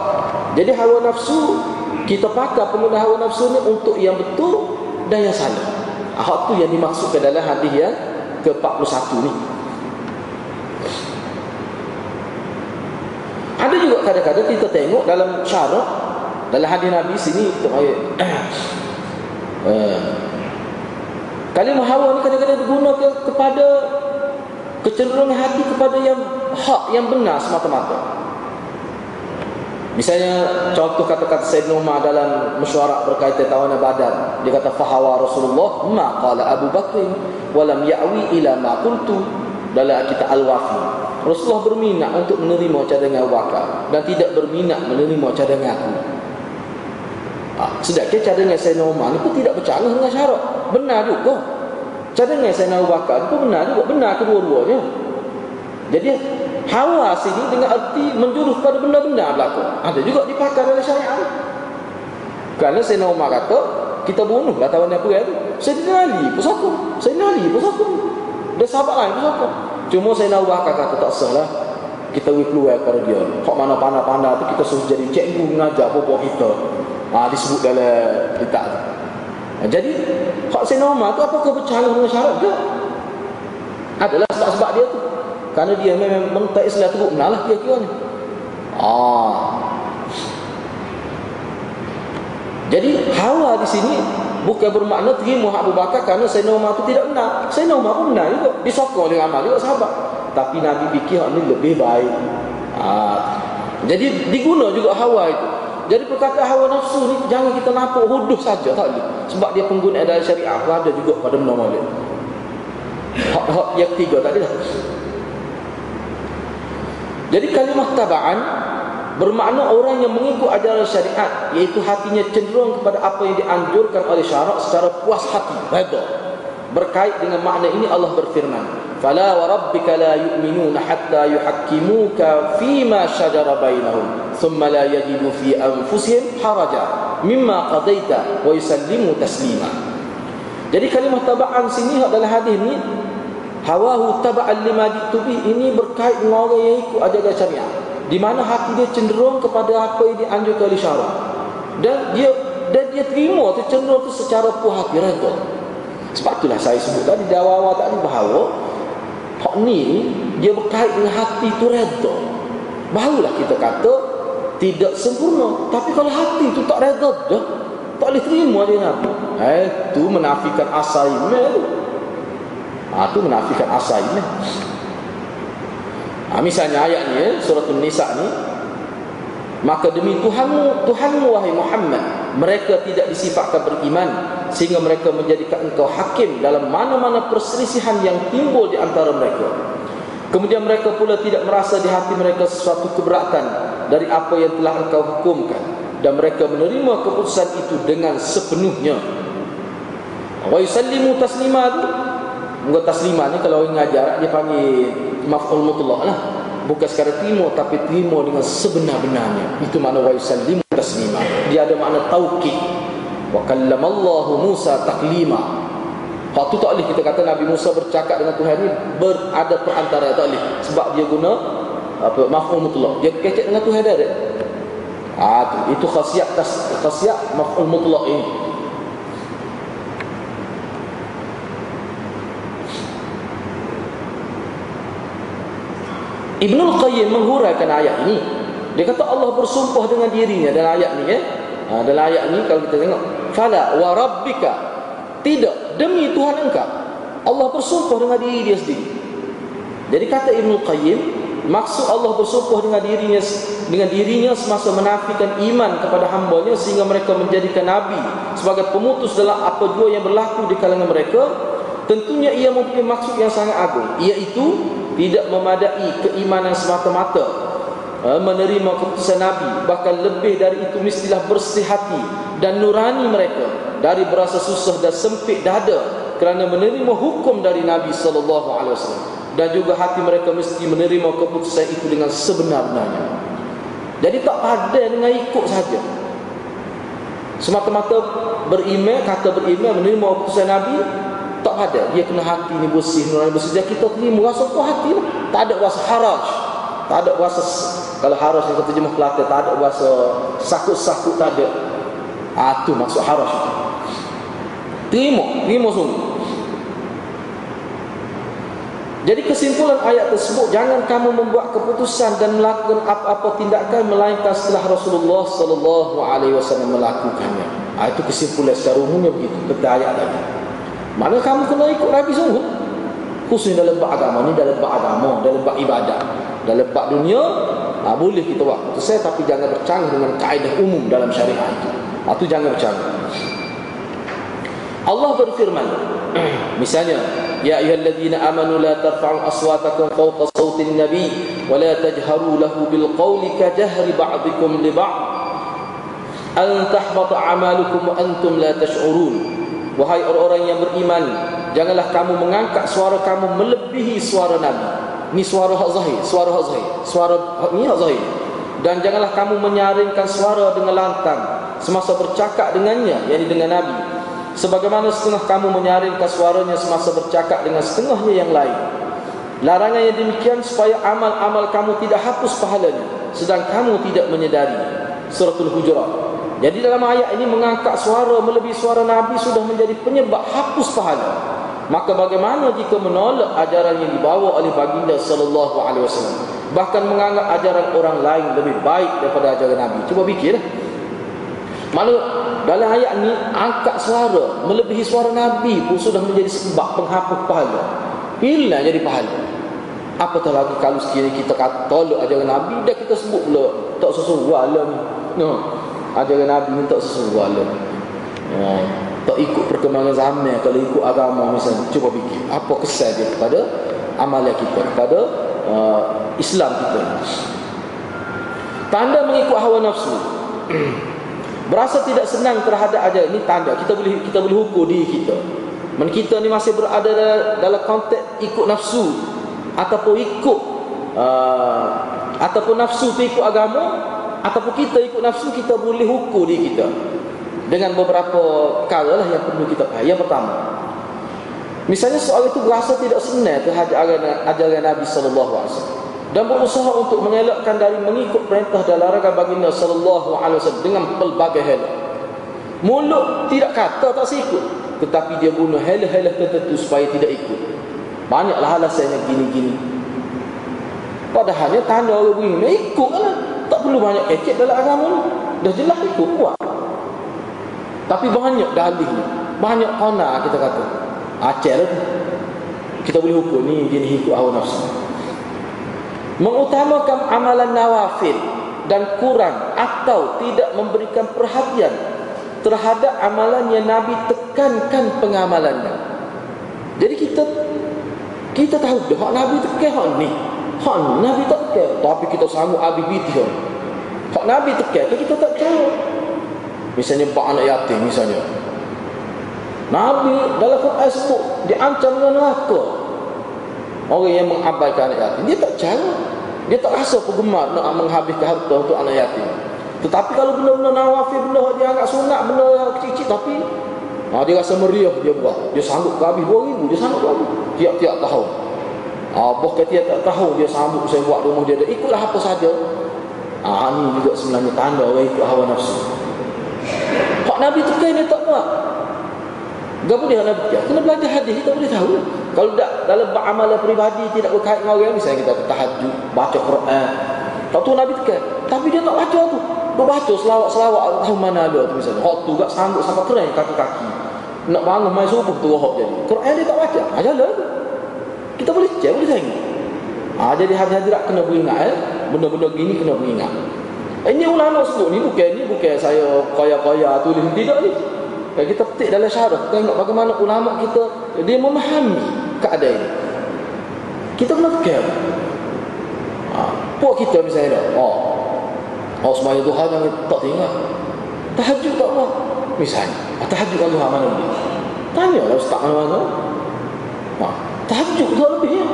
jadi hawa nafsu kita pakai penggunaan hawa nafsu ni untuk yang betul dan yang salah. Hak tu yang dimaksudkan dalam hadis yang ke-41 ni. Ada juga kadang-kadang kita tengok dalam syarat dalam hadis Nabi sini kita ayat. Eh. Kalimah hawa ni kadang-kadang digunakan kepada kecenderungan hati kepada yang hak yang benar semata-mata. Misalnya contoh kata-kata Sayyidina Umar dalam mesyuarat berkaitan tawanan badan. Dia kata fahawa Rasulullah ma qala Abu Bakr wa lam ya'wi ila ma qultu dalam kitab Al-Wafi. Rasulullah berminat untuk menerima cadangan Bakar dan tidak berminat menerima cadangan aku. Ha, sedangkan cadangan Sayyidina Umar ni pun tidak bercanggah dengan syarat. Benar juga. Cadangan Sayyidina Abu Bakar pun benar juga. Benar kedua-duanya. Jadi hawa sini dengan arti menjurus pada benda-benda berlaku. Ada juga dipakai dalam syariat. Kerana Sayyidina Umar kata, kita bunuh lah tawanan perang tu. Sayyidina Ali pun sokong. Sayyidina Ali pun sokong. Dan sahabat lain pun sokong. Cuma Sayyidina Abu Bakar kata tak sah lah. Kita boleh keluar kepada dia. Kok mana pandai-pandai tu kita suruh jadi cikgu mengajar apa kita ha, disebut dalam kitab tu. Ha, jadi Sayyidina Umar tu apakah bercanggah dengan syarat ke? Adalah sebab-sebab dia tu. Kerana dia memang mentak Islam tu benar lah kira-kira ni. Ah. Jadi hawa di sini bukan bermakna terima Abu Bakar kerana Umar tu tidak benar. Umar pun benar juga. Disokong dengan amal juga sahabat. Tapi Nabi fikir ni lebih baik. Ah. Jadi diguna juga hawa itu. Jadi perkataan hawa nafsu ni jangan kita nampak huduh saja tak boleh. Sebab dia pengguna dalam syariah ada juga pada benda mulia. Hak-hak yang ketiga tadi lah. Jadi kalimah taba'an bermakna orang yang mengikut ajaran syariat iaitu hatinya cenderung kepada apa yang dianjurkan oleh syarak secara puas hati, redha. Berkait dengan makna ini Allah berfirman, "Fala wa rabbika la yu'minuna hatta yuhaqqimuka fima shajara bainahum." ثم لا يجدوا في أنفسهم حرجا مما قضيت ويسلموا تسليما jadi kalimah taba'an sini adalah hadis ni hawahu taba'an lima ditubi ini berkait dengan orang yang ikut ajaran syariah di mana hati dia cenderung kepada apa yang dianjurkan oleh syarak dan dia dan dia terima tu cenderung tu secara puas hati redha sebab itulah saya sebut tadi di awal-awal tadi bahawa Hak ni dia berkait dengan hati tu redha. Barulah kita kata tidak sempurna. Tapi kalau hati tu tak redha dah, tak boleh terima dia Nabi. Eh, tu menafikan asal iman tu. Ha, tu menafikan asal iman. Ha, misalnya ayat ni ya, surat An-Nisa ni maka demi Tuhanmu Tuhanmu wahai Muhammad mereka tidak disifatkan beriman sehingga mereka menjadikan engkau hakim dalam mana-mana perselisihan yang timbul di antara mereka kemudian mereka pula tidak merasa di hati mereka sesuatu keberatan dari apa yang telah engkau hukumkan dan mereka menerima keputusan itu dengan sepenuhnya wa yusallimu taslima Enggak taslimah ni kalau orang ngajar dia panggil maf'ul mutlaq lah. Bukan sekadar terima tapi terima dengan sebenar-benarnya. Itu makna wa yusallimu taslima. Dia ada makna taukid. Wa kallamallahu Musa taklima. Waktu tak boleh kita kata Nabi Musa bercakap dengan Tuhan ni berada perantara tak boleh sebab dia guna apa maf'ul mutlaq. Dia kecek dengan Tuhan dia. Ah tu itu khasiat khasiat maf'ul mutlaq ini. Ibnul Qayyim menghuraikan ayat ini. Dia kata Allah bersumpah dengan dirinya dalam ayat ni ya. Ha, dalam ayat ni kalau kita tengok, fala wa rabbika tidak demi Tuhan engkau. Allah bersumpah dengan diri dia sendiri. Jadi kata Ibnul Qayyim, maksud Allah bersumpah dengan dirinya dengan dirinya semasa menafikan iman kepada hamba-Nya sehingga mereka menjadikan nabi sebagai pemutus dalam apa jua yang berlaku di kalangan mereka, tentunya ia mempunyai maksud yang sangat agung, iaitu tidak memadai keimanan semata-mata ha, menerima keputusan Nabi. Bahkan lebih dari itu mestilah bersih hati dan nurani mereka dari berasa susah dan sempit dada kerana menerima hukum dari Nabi sallallahu alaihi wasallam dan juga hati mereka mesti menerima keputusan itu dengan sebenar-benarnya. Jadi tak pada dengan ikut saja semata-mata beriman kata beriman menerima keputusan Nabi tak ada. Dia kena hati ni bersih nurani bersih. Dia kita terima rasa puas hati lah. Tak ada rasa haraj. Tak ada rasa kalau haraj yang terjemah Kelantan tak ada rasa sakut-sakut tak ada. Ah tu maksud haraj. Terima terima sungguh jadi kesimpulan ayat tersebut jangan kamu membuat keputusan dan melakukan apa-apa tindakan melainkan setelah Rasulullah sallallahu alaihi wasallam melakukannya. Ah itu kesimpulan secara umumnya begitu kata ayat tadi. Mana kamu kena ikut Nabi sungguh Khususnya dalam bab agama ni Dalam bab agama Dalam bab ibadat Dalam bab dunia ha, Boleh kita buat keputusan Tapi jangan bercanggah dengan kaedah umum Dalam syariah itu Itu ha, jangan bercanggah Allah berfirman. Misalnya Ya ayuhalladzina amanu la tarfa'u aswatakum fawqa sawtin nabi Wa la tajharu lahu bil qawli ka jahri ba'dikum li ba'd. An tahbata amalukum wa antum la tash'urun. Wahai orang-orang yang beriman Janganlah kamu mengangkat suara kamu melebihi suara Nabi. Ini suara hak zahir Suara hak zahir Suara ini hak zahir. Dan janganlah kamu menyaringkan suara dengan lantang Semasa bercakap dengannya Yang dengan Nabi Sebagaimana setengah kamu menyaringkan suaranya Semasa bercakap dengan setengahnya yang lain Larangan yang demikian Supaya amal-amal kamu tidak hapus pahalanya Sedang kamu tidak menyedari Suratul Hujurat jadi dalam ayat ini mengangkat suara melebihi suara Nabi sudah menjadi penyebab hapus pahala. Maka bagaimana jika menolak ajaran yang dibawa oleh baginda sallallahu alaihi wasallam? Bahkan menganggap ajaran orang lain lebih baik daripada ajaran Nabi. Cuba fikir. Mana dalam ayat ini angkat suara melebihi suara Nabi pun sudah menjadi sebab penghapus pahala. Hilang jadi pahala. Apatah lagi kalau sekiranya kita kata tolak ajaran Nabi dan kita sebut pula tak sesuai lah ni. No ajaran Nabi ni tak sesuai lah. Ya, tak ikut perkembangan zaman kalau ikut agama misalnya cuba fikir apa kesan dia kepada amalan kita kepada uh, Islam kita tanda mengikut hawa nafsu berasa tidak senang terhadap ajaran ini tanda kita boleh kita boleh ukur diri kita. Men kita ni masih berada dalam konteks ikut nafsu ataupun ikut uh, ataupun nafsu tu ikut agama ataupun kita ikut nafsu kita boleh ukur diri kita. Dengan beberapa perkara lah yang perlu kita faham. Yang pertama, misalnya soal itu berasa tidak senang terhadap ajaran Nabi sallallahu alaihi wasallam dan berusaha untuk mengelakkan dari mengikut perintah dan larangan baginda sallallahu alaihi wasallam dengan pelbagai hal. Mulut tidak kata tak sikut, tetapi dia bunuh hal-hal tertentu supaya tidak ikut. Banyaklah alasannya gini-gini. Padahalnya tanda orang begini, ikutlah. Tak perlu banyak kecek dalam agama ni. Dah jelas ikut kuat. Tapi banyak dalih ni. Banyak kona kita kata. Acel tu. Kita boleh hukum ni ni ikut hawa nafsu. Mengutamakan amalan nawafil dan kurang atau tidak memberikan perhatian terhadap amalan yang Nabi tekankan pengamalannya. Jadi kita kita tahu dah hak Nabi tekan hak ni. Hak Nabi tak tekan, tapi kita sanggup habis video. Hak Nabi tekan kita tak tahu. Misalnya pak anak yatim misalnya. Nabi dalam Quran sebut diancam dengan neraka. Orang yang mengabaikan anak yatim dia tak cara. Dia tak rasa penggemar nak menghabiskan harta untuk anak yatim. Tetapi kalau benda-benda nawafil, benda dia agak sunat, benda yang kecil-kecil tapi ha, dia rasa meriah dia buat. Dia sanggup ke habis 2000, dia sanggup ke habis. Tiap-tiap tahun. Ha, boh kata dia sanggup saya buat rumah dia. dia ikutlah apa saja. Ha, ini juga sebenarnya tanda orang ikut hawa nafsu. Pak Nabi tekan dia tak buat. Tak boleh Nabi tekan. Kena belajar hadis, kita boleh tahu. Kalau tak, dalam amalan peribadi tidak berkait dengan orang, misalnya kita tahajud, baca Quran. Tak tahu Nabi tekan. Tapi dia tak baca tu. Dia baca selawat-selawat tahu mana ada tu misalnya. Hak tu tak sanggup sampai keren kaki-kaki. Nak bangun main subuh tu rohok jadi. Quran dia tak baca. Ha, jalan tu. Kita boleh cek, boleh tengok. Ha, jadi hadirat kena beringat eh. Benda-benda gini kena beringat. Ini ulama sebut ni bukan ni bukan saya kaya-kaya tulis tidak ni. Kalau kita petik dalam syarah tengok bagaimana ulama kita dia memahami keadaan ini. Kita kena fikir. Ha, puak kita misalnya. Oh. Oh semaya duha jangan tak tinggal. Tahajud tak apa. Misalnya. Ah, tahajud kan duha mana lebih? Tanya lah ustaz mana-mana. Ha, tahajud tak lebih ya.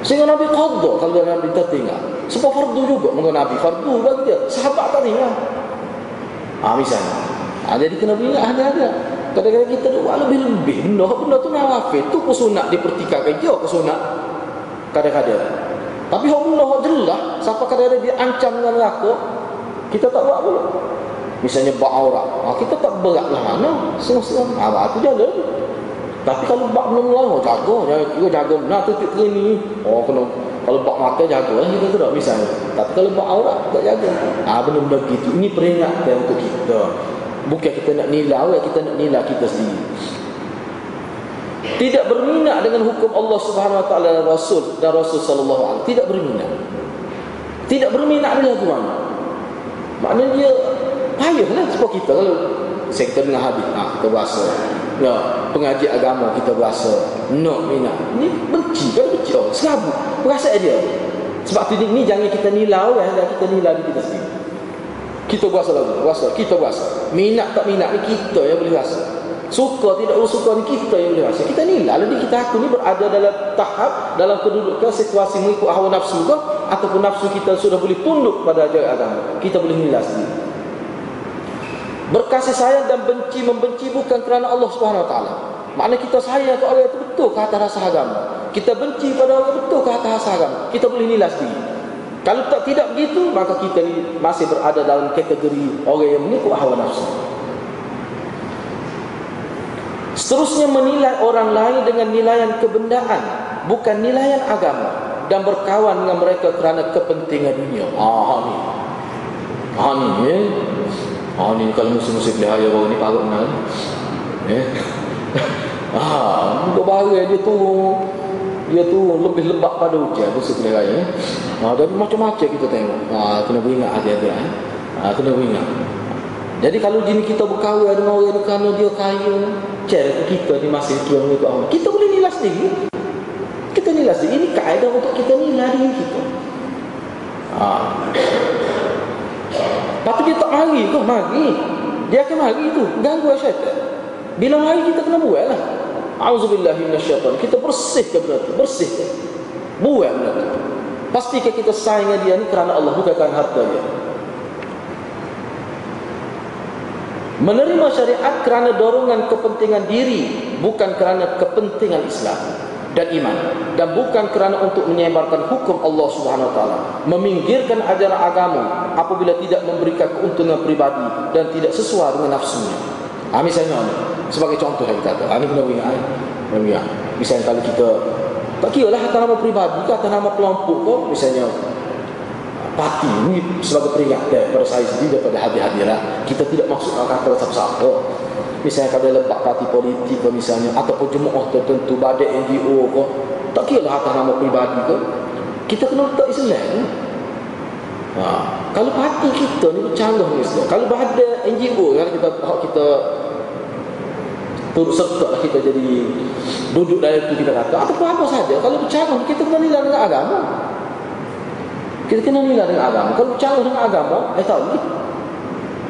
Sehingga Nabi qadda kalau Nabi tak tinggal. Sebab fardu juga mungkin Nabi fardu bagi dia. Sahabat tak tinggal. Ah misalnya. Ah jadi kena ingat ada-ada. Kadang-kadang kita buat lebih-lebih benda benda tu nawafil tu pun sunat dipertikaikan je ke sunat. Kadang-kadang. Tapi hak benda hak jelas siapa kadang-kadang dia ancam dengan neraka kita tak buat pula. Misalnya bak aurat. Ah kita tak berat lah mana. Senang-senang. Ah tu jalan. Tapi kalau bak belum lalu, oh, jaga. Jaga, jaga, jaga. Nah, tutup ke ni. Oh, kena. Kalau bak mata, jaga lah kita tu misalnya. Tapi kalau bak aurat, tak jaga. Ah, benda-benda gitu. Ini peringatan untuk kita. Bukan kita nak nilai, kita nak nilai kita sendiri. Tidak berminat dengan hukum Allah Subhanahu Wa Taala dan Rasul dan Rasul Sallallahu Alaihi Tidak berminat. Tidak berminat dia tuan. Maknanya dia payahlah sebab kita kalau sektor dengan habis, ah, kita berasa ya, pengaji agama kita berasa nak minat ni benci kan benci oh, serabut perasaan dia sebab tu ni, ni jangan kita nilai ya, kita nilai di kita sendiri kita berasa lagu berasa kita berasa minat tak minat ni kita yang boleh rasa suka tidak suka ni kita yang boleh rasa kita nilai jadi kita aku ni berada dalam tahap dalam kedudukan situasi mengikut hawa nafsu ke ataupun nafsu kita sudah boleh tunduk pada ajaran agama kita boleh nilai sendiri Berkasih sayang dan benci membenci bukan kerana Allah Subhanahu Wa Taala. Makna kita sayang ke orang itu betul ke atas rasa agama. Kita benci pada orang betul ke atas rasa agama. Kita boleh nilai sendiri. Kalau tak tidak begitu, maka kita masih berada dalam kategori orang yang mengikut hawa nafsu. Seterusnya menilai orang lain dengan nilaian kebendaan, bukan nilaian agama dan berkawan dengan mereka kerana kepentingan dunia. Ah ni. Ah ni, eh? Oh ni kalau musim-musim pelihara baru ni parut nak. Eh. ah, untuk baru dia tu dia tu lebih lembab pada hujan musim pelihara ya. Ah, tapi macam-macam kita tengok. Ah, kena beringat hati-hati. Ah, kena beringat. Jadi kalau jenis kita berkahwin dengan orang ni kerana dia kaya, cara kita ni masih tuan mengikut Allah. Kita boleh nilai sendiri. Kita nilai sendiri. Ini kaedah untuk kita nilai diri kita. Ah. Tapi dia tak mari tu, mari. Dia akan mari tu, ganggu syaitan. Bila mari kita kena buat lah. Auzubillahi minasyaitan. Kita bersihkan benda tu, bersihkan. Buat benda tu. Pastikan kita sayang dia ni kerana Allah bukan harta dia. Menerima syariat kerana dorongan kepentingan diri bukan kerana kepentingan Islam dan iman dan bukan kerana untuk menyebarkan hukum Allah Subhanahu wa taala meminggirkan ajaran agama apabila tidak memberikan keuntungan pribadi dan tidak sesuai dengan nafsunya ha, misalnya sebagai contoh yang kita ini benar ingat ya. misalnya kalau kita tak kira lah atas nama pribadi ke atas nama kelompok ke misalnya parti ini sebagai peringatan kepada saya sendiri daripada hadir-hadirat kita tidak maksud kata siapa-siapa misalnya kalau lepak parti politik ke misalnya ataupun jemaah tertentu badai NGO ke tak kira lah atas nama pribadi ke. Kita kena letak Islam ha. kalau parti kita ni bercanggah ni kalau berada NGO kan kita kita turut serta lah kita jadi duduk dalam itu kita kata ataupun apa saja kalau bercanggah kita kena nilai dengan agama. Kita kena nilai dengan agama. Kalau bercanggah dengan agama eh tahu ni.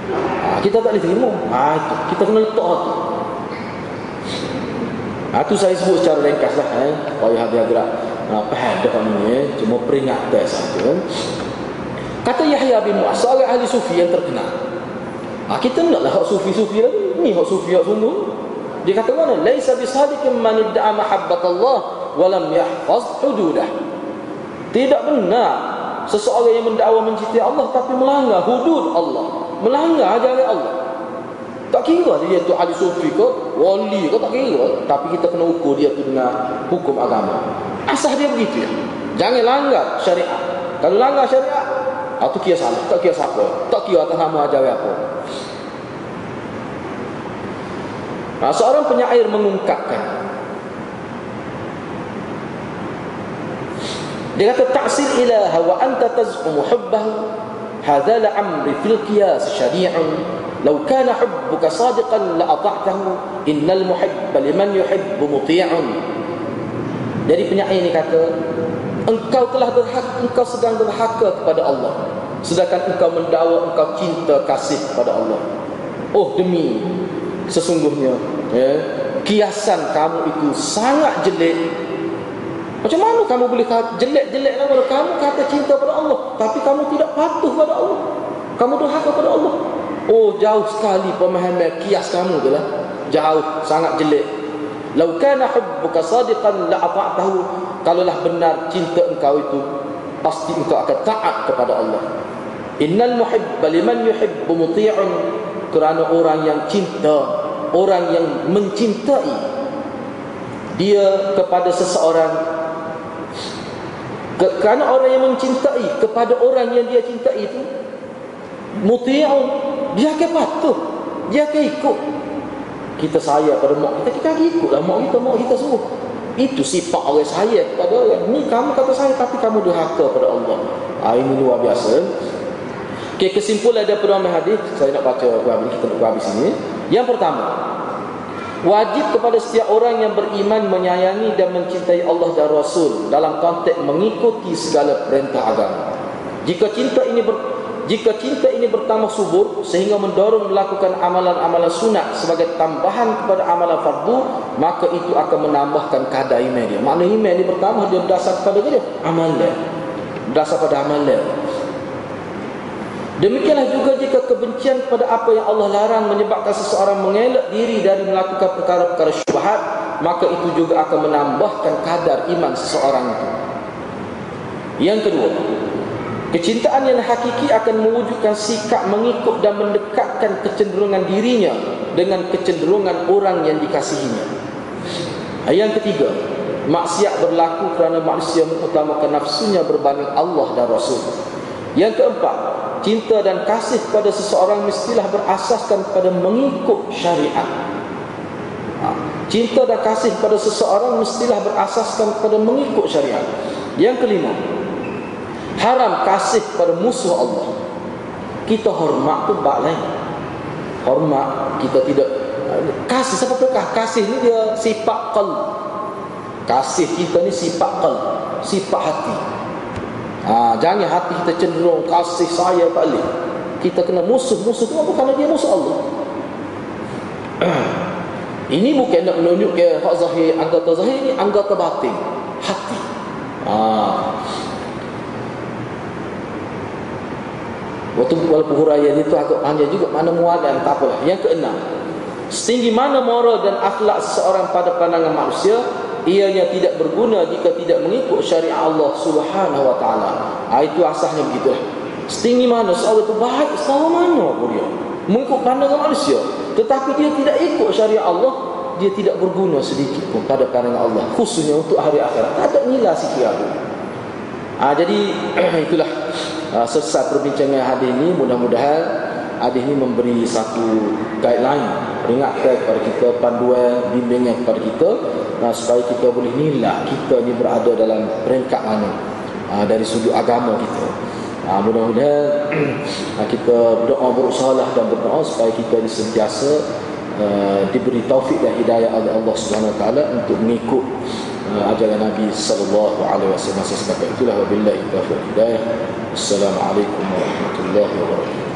Ha, kita tak boleh terima ha, itu. kita kena letak hati. Ha, itu saya sebut secara ringkas lah eh. payah dia gerak ha, dah ni eh. cuma peringatan saja. Kata Yahya bin Mu'as seorang ahli sufi yang terkenal. Ha, kita nak lah hak sufi-sufi lagi. Ni hak sufi hak semua dia kata mana? Laisa bisadiqin man idda'a mahabbatallah wa lam yahfaz hududah. Tidak benar seseorang yang mendakwa mencintai Allah tapi melanggar hudud Allah, melanggar ajaran Allah. Tak kira dia tu ahli sufi ke, wali ke tak kira, tapi kita kena ukur dia tu dengan hukum agama. Asal dia begitu ya. Jangan langgar syariat. Kalau langgar syariat, atau kira salah, tak kira siapa, tak kira atas nama ajaran apa. Ha, seorang penyair mengungkapkan. Dia kata ta'sil ilaha wa anta taz'umu hubbahu. Hadha la'amri fil qiyas syari'un law kana hubbuka sadiqan la ata'tahu. Innal muhibba liman yuhibbu muti'un Jadi penyair ini kata engkau telah berhak engkau sedang berhaka kepada Allah. Sedangkan engkau mendakwa engkau cinta kasih kepada Allah. Oh demi sesungguhnya ya, kiasan kamu itu sangat jelek. Macam mana kamu boleh kata jelek-jelek lah kalau kamu kata cinta pada Allah tapi kamu tidak patuh pada Allah? Kamu durhaka pada Allah? Oh jauh sekali pemahaman kias kamu tu lah. Jauh sangat jelek. Lau kana hubbuka sadiqan la ata'tahu. Kalaulah benar cinta engkau itu pasti engkau akan taat kepada Allah. Innal muhibba liman yuhibbu muti'un kerana orang yang cinta orang yang mencintai dia kepada seseorang. Kerana orang yang mencintai kepada orang yang dia cintai itu muti'un. Dia akan patuh. Dia akan ikut. Kita sayang pada mak kita kita akan ikutlah. Mak kita mak kita semua itu sifat orang sayang kepada orang. Ni kamu kata saya tapi kamu durhaka pada Allah. Ha, ini luar biasa Okay, kesimpulan daripada Imam Hadis saya nak baca habis kita nak habis ini. Yang pertama, wajib kepada setiap orang yang beriman menyayangi dan mencintai Allah dan Rasul dalam konteks mengikuti segala perintah agama. Jika cinta ini ber, jika cinta ini bertambah subur sehingga mendorong melakukan amalan-amalan sunat sebagai tambahan kepada amalan fardu, maka itu akan menambahkan kadar iman dia. Maknanya iman ini bertambah dia berdasar kepada dia amalan. Berdasar pada amalan. Demikianlah juga jika kebencian kepada apa yang Allah larang menyebabkan seseorang mengelak diri dari melakukan perkara-perkara syubhat, maka itu juga akan menambahkan kadar iman seseorang itu. Yang kedua, kecintaan yang hakiki akan mewujudkan sikap mengikut dan mendekatkan kecenderungan dirinya dengan kecenderungan orang yang dikasihinya. Yang ketiga, maksiat berlaku kerana manusia mengutamakan nafsunya berbanding Allah dan Rasul. Yang keempat, cinta dan kasih pada seseorang mestilah berasaskan pada mengikut syariat. Ha. Cinta dan kasih pada seseorang mestilah berasaskan pada mengikut syariat. Yang kelima, haram kasih pada musuh Allah. Kita hormat tu bak lain. Hormat kita tidak kasih siapakah kasih ni dia sifat qalb. Kasih kita ni sifat qalb, sifat hati. Ha, jangan hati kita cenderung kasih saya balik. Kita kena musuh-musuh tu apa? Kerana dia musuh Allah. ini bukan nak menunjuk ke hak zahir, anggota zahir ini anggota batin. Hati. Ha. Waktu walaupun huraian itu agak panjang juga mana muadan tak apalah. Yang keenam. Setinggi mana moral dan akhlak seseorang pada pandangan manusia ianya tidak berguna jika tidak mengikut syariat Allah Subhanahu wa taala. Ha, itu asasnya begitu. Setinggi mana seorang itu baik selama mana pun dia mengikut pandangan manusia, tetapi dia tidak ikut syariat Allah, dia tidak berguna sedikit pun pada pandangan Allah, khususnya untuk hari akhirat. Tak ada nilai sikit pun. Ha, jadi itulah ha, selesai perbincangan hadis ini mudah-mudahan hadis ini memberi satu guideline peringatkan kepada kita panduan bimbingan kepada kita nah, supaya kita boleh nilai kita ni berada dalam peringkat mana uh, dari sudut agama kita. Uh, mudah-mudahan kita berdoa berusaha dan berdoa supaya kita disentiasa uh, diberi taufik dan hidayah oleh Allah Subhanahu Taala untuk mengikut uh, ajaran Nabi sallallahu alaihi wasallam. Sebab itulah wabillahi taufiq hidayah. Assalamualaikum warahmatullahi